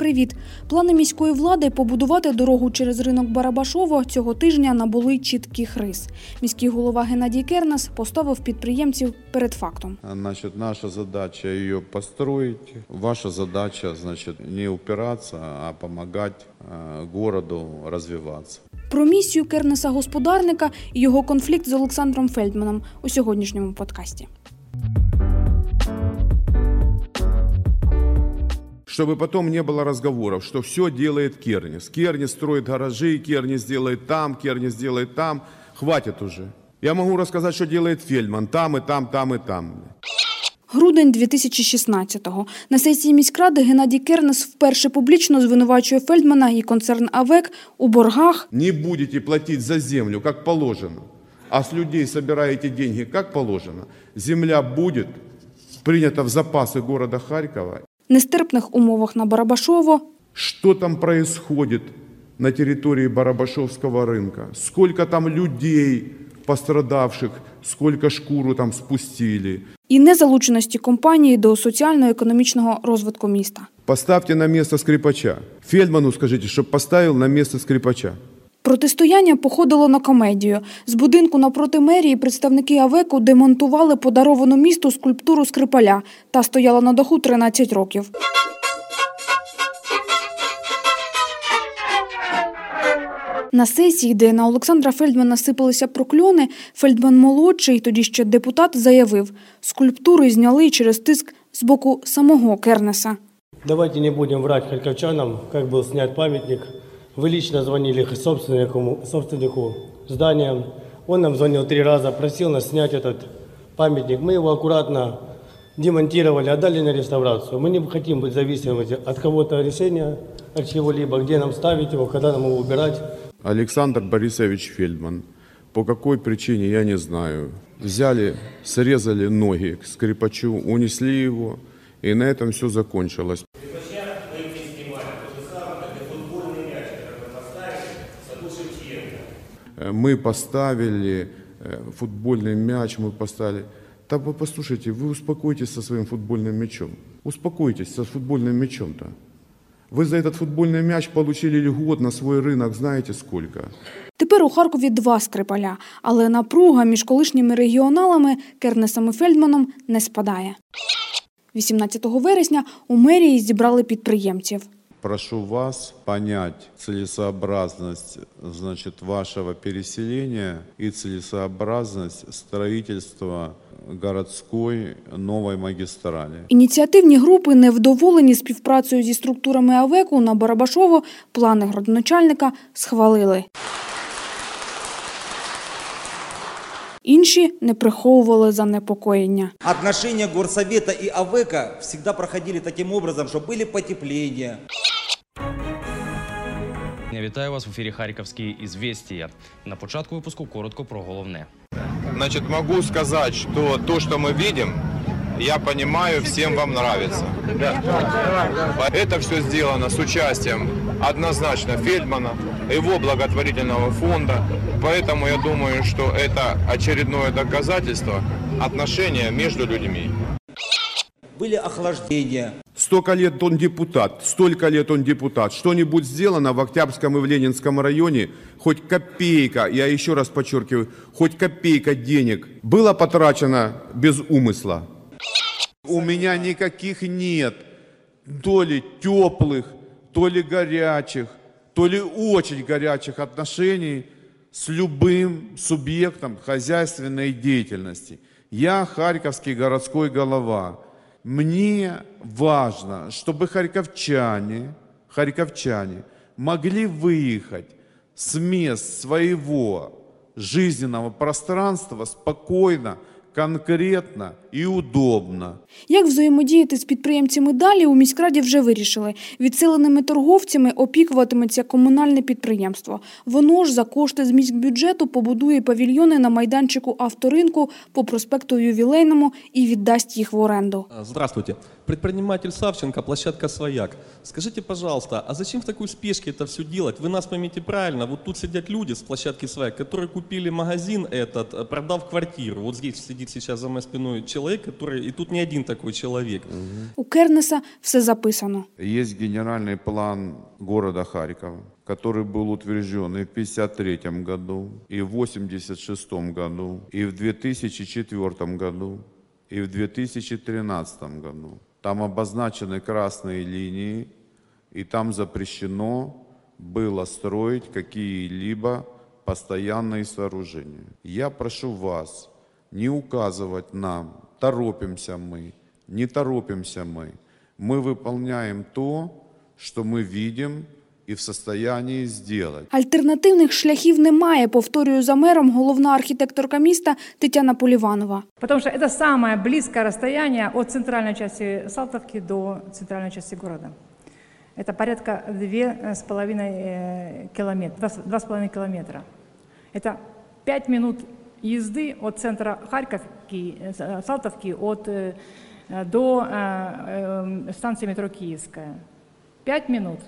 Привіт! Плани міської влади побудувати дорогу через ринок Барабашово цього тижня набули чітких рис. Міський голова Геннадій Кернес поставив підприємців перед фактом. Значит, наша задача ее построить. Ваша задача, значит, не упираться, а помогать э, городу развиваться. Про місію Кернеса господарника і його конфлікт з Олександром Фельдманом у сьогоднішньому подкасті. Чтобы потом не было разговоров, что все делает Кернис. Кернис строит гаражи, Кернис делает там, Кернис делает там. Хватит уже. Я могу рассказать, что делает Фельдман там и там, там и там. Грудень 2016-го. На сесії міськради Геннадій Кернес вперше публічно звинувачує Фельдмана і концерн АВЕК у боргах Не будете платить за землю, как положено, а с людей собираете деньги, как положено. Земля будет принята в запасы города Харькова нестерпних умовах на Барабашово, Что там происходит на территории Барабашовского рынка? Сколько там людей пострадавших, сколько шкуру там спустили? і незалученості компанії до соціально-економічного розвитку міста. Поставьте на место скрипача. Фельдману скажите, чтобы поставил на место скрипача. Протистояння походило на комедію. З будинку напроти мерії представники АВЕКу демонтували подаровану місту скульптуру Скрипаля та стояла на даху 13 років. На сесії, де на Олександра Фельдмана сипалися прокльони, Фельдман молодший, тоді ще депутат, заявив, скульптури зняли через тиск з боку самого Кернеса. Давайте не будем врать харьковчанам, как был снят памятник. Вы лично звонили собственнику, собственнику здания. Он нам звонил три раза, просил нас снять этот памятник. Мы его аккуратно демонтировали, отдали на реставрацию. Мы не хотим быть зависимыми от кого-то решения, от чего-либо, где нам ставить его, когда нам его убирать. Александр Борисович Фельдман. По какой причине, я не знаю. Взяли, срезали ноги к скрипачу, унесли его, и на этом все закончилось. Мы поставили э, футбольный мяч, мы поставили. Да вы послушайте, вы успокойтесь со своим футбольным мячом. Успокойтесь со футбольным мячом-то. Вы за этот футбольный мяч получили льгот на свой рынок, знаете сколько? Тепер у Харкові два скрипаля, але напруга між колишніми регіоналами Кернесом і Фельдманом не спадає. 18 вересня у мерії зібрали підприємців. Прошу вас понять целесообразность значит, вашего переселения и целесообразность строительства городской новой магистрали. Ініціативні групи, невдоволені співпрацею зі структурами АВЕКу на Барабашово, плани градоначальника схвалили. Інші не приховували занепокоєння. Отношения горсовета и АВЭКа всегда проходили таким образом, что были потепления, Я вітаю вас в ефірі Харківські ізвістія. На початку випуску коротко про головне. Значит, могу сказать, что то, что мы видим, я понимаю, всем вам нравится. Это все сделано с участием однозначно Фельдмана, его благотворительного фонда. Поэтому я думаю, что это очередное доказательство отношения между людьми. были охлаждения. Столько лет он депутат, столько лет он депутат. Что-нибудь сделано в Октябрьском и в Ленинском районе, хоть копейка, я еще раз подчеркиваю, хоть копейка денег было потрачено без умысла. У меня никаких нет то ли теплых, то ли горячих, то ли очень горячих отношений с любым субъектом хозяйственной деятельности. Я харьковский городской голова. Мне важно, чтобы харьковчане, харьковчане могли выехать с мест своего жизненного пространства спокойно, конкретно и удобно. Як взаємодіяти з підприємцями далі, у міськраді вже вирішили. Відселеними торговцями опікуватиметься комунальне підприємство. Воно ж за кошти з міськбюджету побудує павільйони на майданчику авторинку по проспекту Ювілейному і віддасть їх в оренду. А, Здравствуйте. Предприниматель Савченко, площадка «Свояк». Скажите, пожалуйста, а зачем в такой спешке это все делать? Вы нас поймите правильно, вот тут сидят люди с площадки «Свояк», которые купили магазин этот, э, продав квартиру. Вот здесь сидит сейчас за моей спиной человек, человек, который... И тут не один такой человек. У Кернеса все записано. Есть генеральный план города Харькова, который был утвержден и в 1953 году, и в 1986 году, и в 2004 году, и в 2013 году. Там обозначены красные линии, и там запрещено было строить какие-либо постоянные сооружения. Я прошу вас не указывать нам, торопимся мы, не торопимся мы. Мы выполняем то, что мы видим и в состоянии сделать. Альтернативних шляхів немає, повторює за мером головна архітекторка міста Тетяна Поліванова. Потому что это самое близкое расстояние от центральной части Салтовки до центральной части города. Это порядка две с половиной э, километра, два с- два с половиной километра. Это пять минут езды от центра Харьковки, э, С- Салтовки от, э, э, до э, э, станции метро Киевская. Пять минут.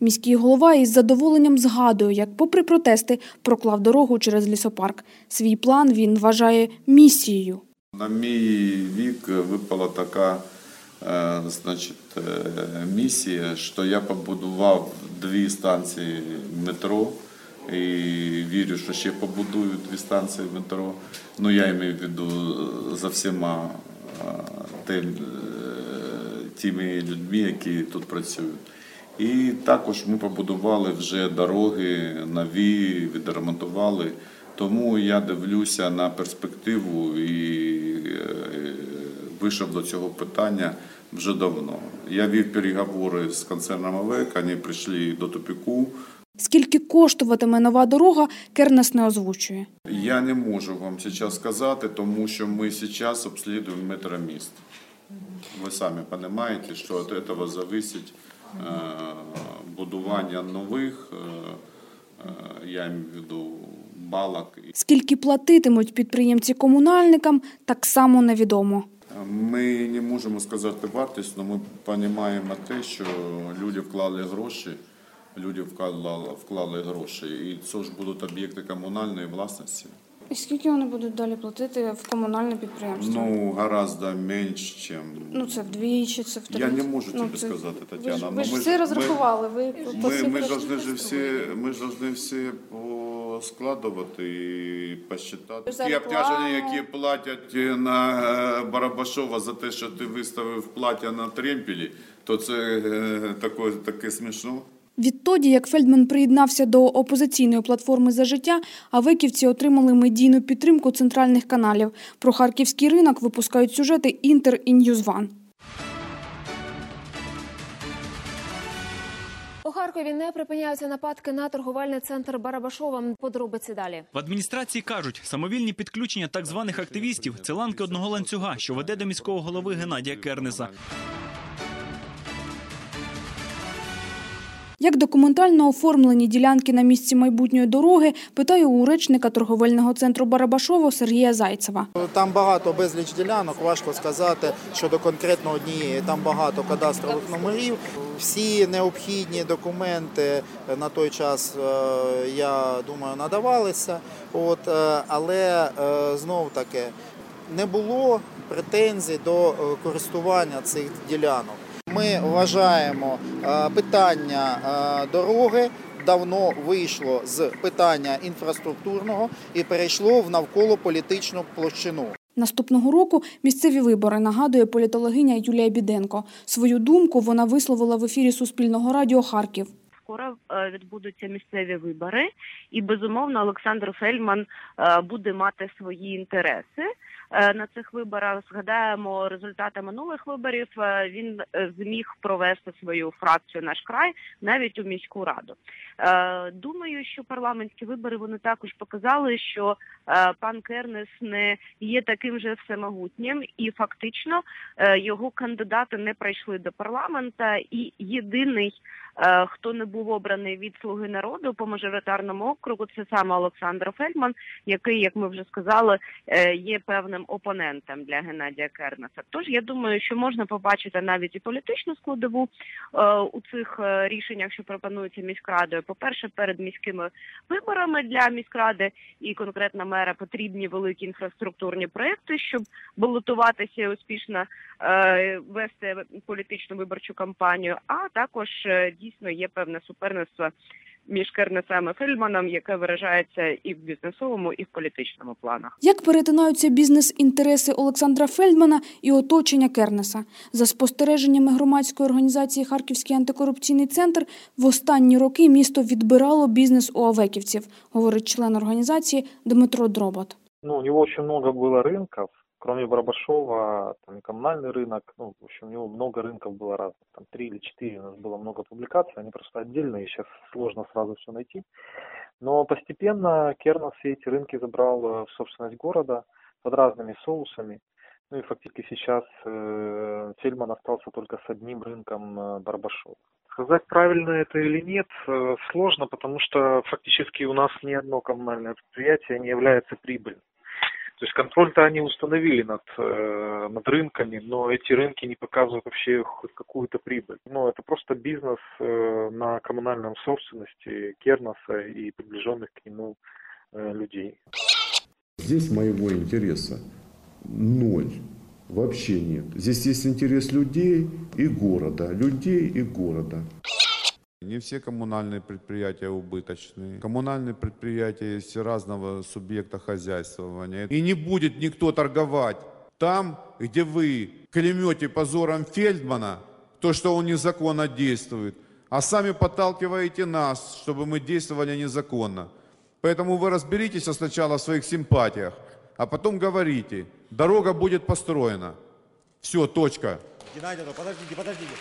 Міський голова із задоволенням згадує, як попри протести проклав дорогу через лісопарк. Свій план він вважає місією. На мій вік випала така е, значить, е, місія, що я побудував дві станції метро. І вірю, що ще побудую дві станції метро. Ну, я маю в виду е, за всіма е, тим, е, тими людьми, які тут працюють. І також ми побудували вже дороги нові, відремонтували. Тому я дивлюся на перспективу і вийшов до цього питання вже давно. Я вів переговори з концерном АВЕК, вони прийшли до тупіку. Скільки коштуватиме нова дорога, Кернес не озвучує. Я не можу вам зараз сказати, тому що ми зараз обслідуємо метроміст. Ви самі розумієте, що від цього залежить е, будування нових, е, е, я маю в виду балок. Скільки платитимуть підприємці комунальникам, так само невідомо. Ми не можемо сказати вартість, але ми розуміємо те, що люди вклали гроші, люди вклали, вклали гроші, і це ж будуть об'єкти комунальної власності. І скільки вони будуть далі платити в комунальне підприємство? Ну, гораздо менше, ніж Ну, це вдвічі, це втричі. Я не можу Ну, тобі це- сказати, Ви Тетяна. ж, ну, ви ж ми все розрахували, ви Ми, ми, цифрах ж должны не же всі, ми ж должны всі поскладувати і посчитати. Ті обтяження, які платять на е, Барабашова за те, що ти виставив плаття на тремпілі, то це е, таке, таке смішно. Відтоді, як Фельдман приєднався до опозиційної платформи «За життя», авеківці отримали медійну підтримку центральних каналів. Про харківський ринок випускають сюжети «Інтер» і «NewsOne». У Харкові не припиняються нападки на торговельний центр Барабашова. Подробиці далі. В адміністрації кажуть, самовільні підключення так званих активістів це ланки одного ланцюга, що веде до міського голови Геннадія Кернеса. Як документально оформлені ділянки на місці майбутньої дороги, питаю у речника торговельного центру Барабашово Сергія Зайцева. Там багато безліч ділянок, важко сказати щодо конкретно однієї. Там багато кадастрових номерів. Всі необхідні документи на той час, е, я думаю, надавалися. От, е, але е, знов таки не було претензій до користування цих ділянок. Ми вважаємо е, питання е, дороги давно вийшло з питання інфраструктурного і перейшло в навколополітичну площину. Наступного року місцеві вибори, нагадує політологиня Юлія Біденко. Свою думку вона висловила в ефірі Суспільного радіо Харків. Скоро е, відбудуться місцеві вибори, і безумовно Олександр Фельдман е, буде мати свої інтереси на цих виборах. Згадаємо результати минулих виборів. е, Він е, зміг провести свою фракцію наш край навіть у міську раду. Е, Думаю, що парламентські вибори вони також показали, що е, пан Кернес не є таким же всемогутнім, і фактично е, його кандидати не прийшли до парламента. І єдиний, е, хто не був обраний від слуги народу по мажоритарному округу, це саме Олександр Фельдман, який, як ми вже сказали, е, є певним опонентом для Геннадія Кернеса. Тож я думаю, що можна побачити навіть і політичну складову е, у цих е, рішеннях, що пропонуються міськрадою. по-перше, перед міськими виборами для міськради і конкретно мера потрібні великі інфраструктурні проекти, щоб балотуватися і успішно е, вести політичну виборчу кампанію. А також дійсно є певне суперництво між Кернесем і Фельдманом, яке виражається і в бізнесовому, і в політичному планах. Як перетинаються бізнес-інтереси Олександра Фельдмана і оточення Кернеса? За спостереженнями громадської організації Харківський антикорупційний центр, в останні роки місто відбирало бізнес у авеківців, говорить член організації Дмитро Дробот. Ну, у него очень много было рынков, кроме Барабашова, там коммунальный рынок, ну, в общем, у него много рынков было разных, там три или четыре у нас было много публикаций, они просто отдельные, сейчас сложно сразу все найти. Но постепенно Кернос все эти рынки забрал э, в собственность города под разными соусами. Ну и фактически сейчас э, Фельдман остался только с одним рынком э, Барабашова. Сказать, правильно это или нет, э, сложно, потому что фактически у нас ни одно коммунальное предприятие не является прибыльным. То есть контроль-то они установили над, э, над рынками, но эти рынки не показывают вообще хоть какую-то прибыль. Ну, это просто бизнес э, на коммунальном собственности Керноса и приближенных к нему э, людей. Здесь моего интереса ноль. Вообще нет. Здесь есть интерес людей и города. Людей и города. Не все коммунальные предприятия убыточные. Коммунальные предприятия есть разного субъекта хозяйствования. И не будет никто торговать там, где вы клемете позором Фельдмана, то, что он незаконно действует, а сами подталкиваете нас, чтобы мы действовали незаконно. Поэтому вы разберитесь сначала в своих симпатиях, а потом говорите, дорога будет построена. Все, точка. Геннадий, подождите, подождите.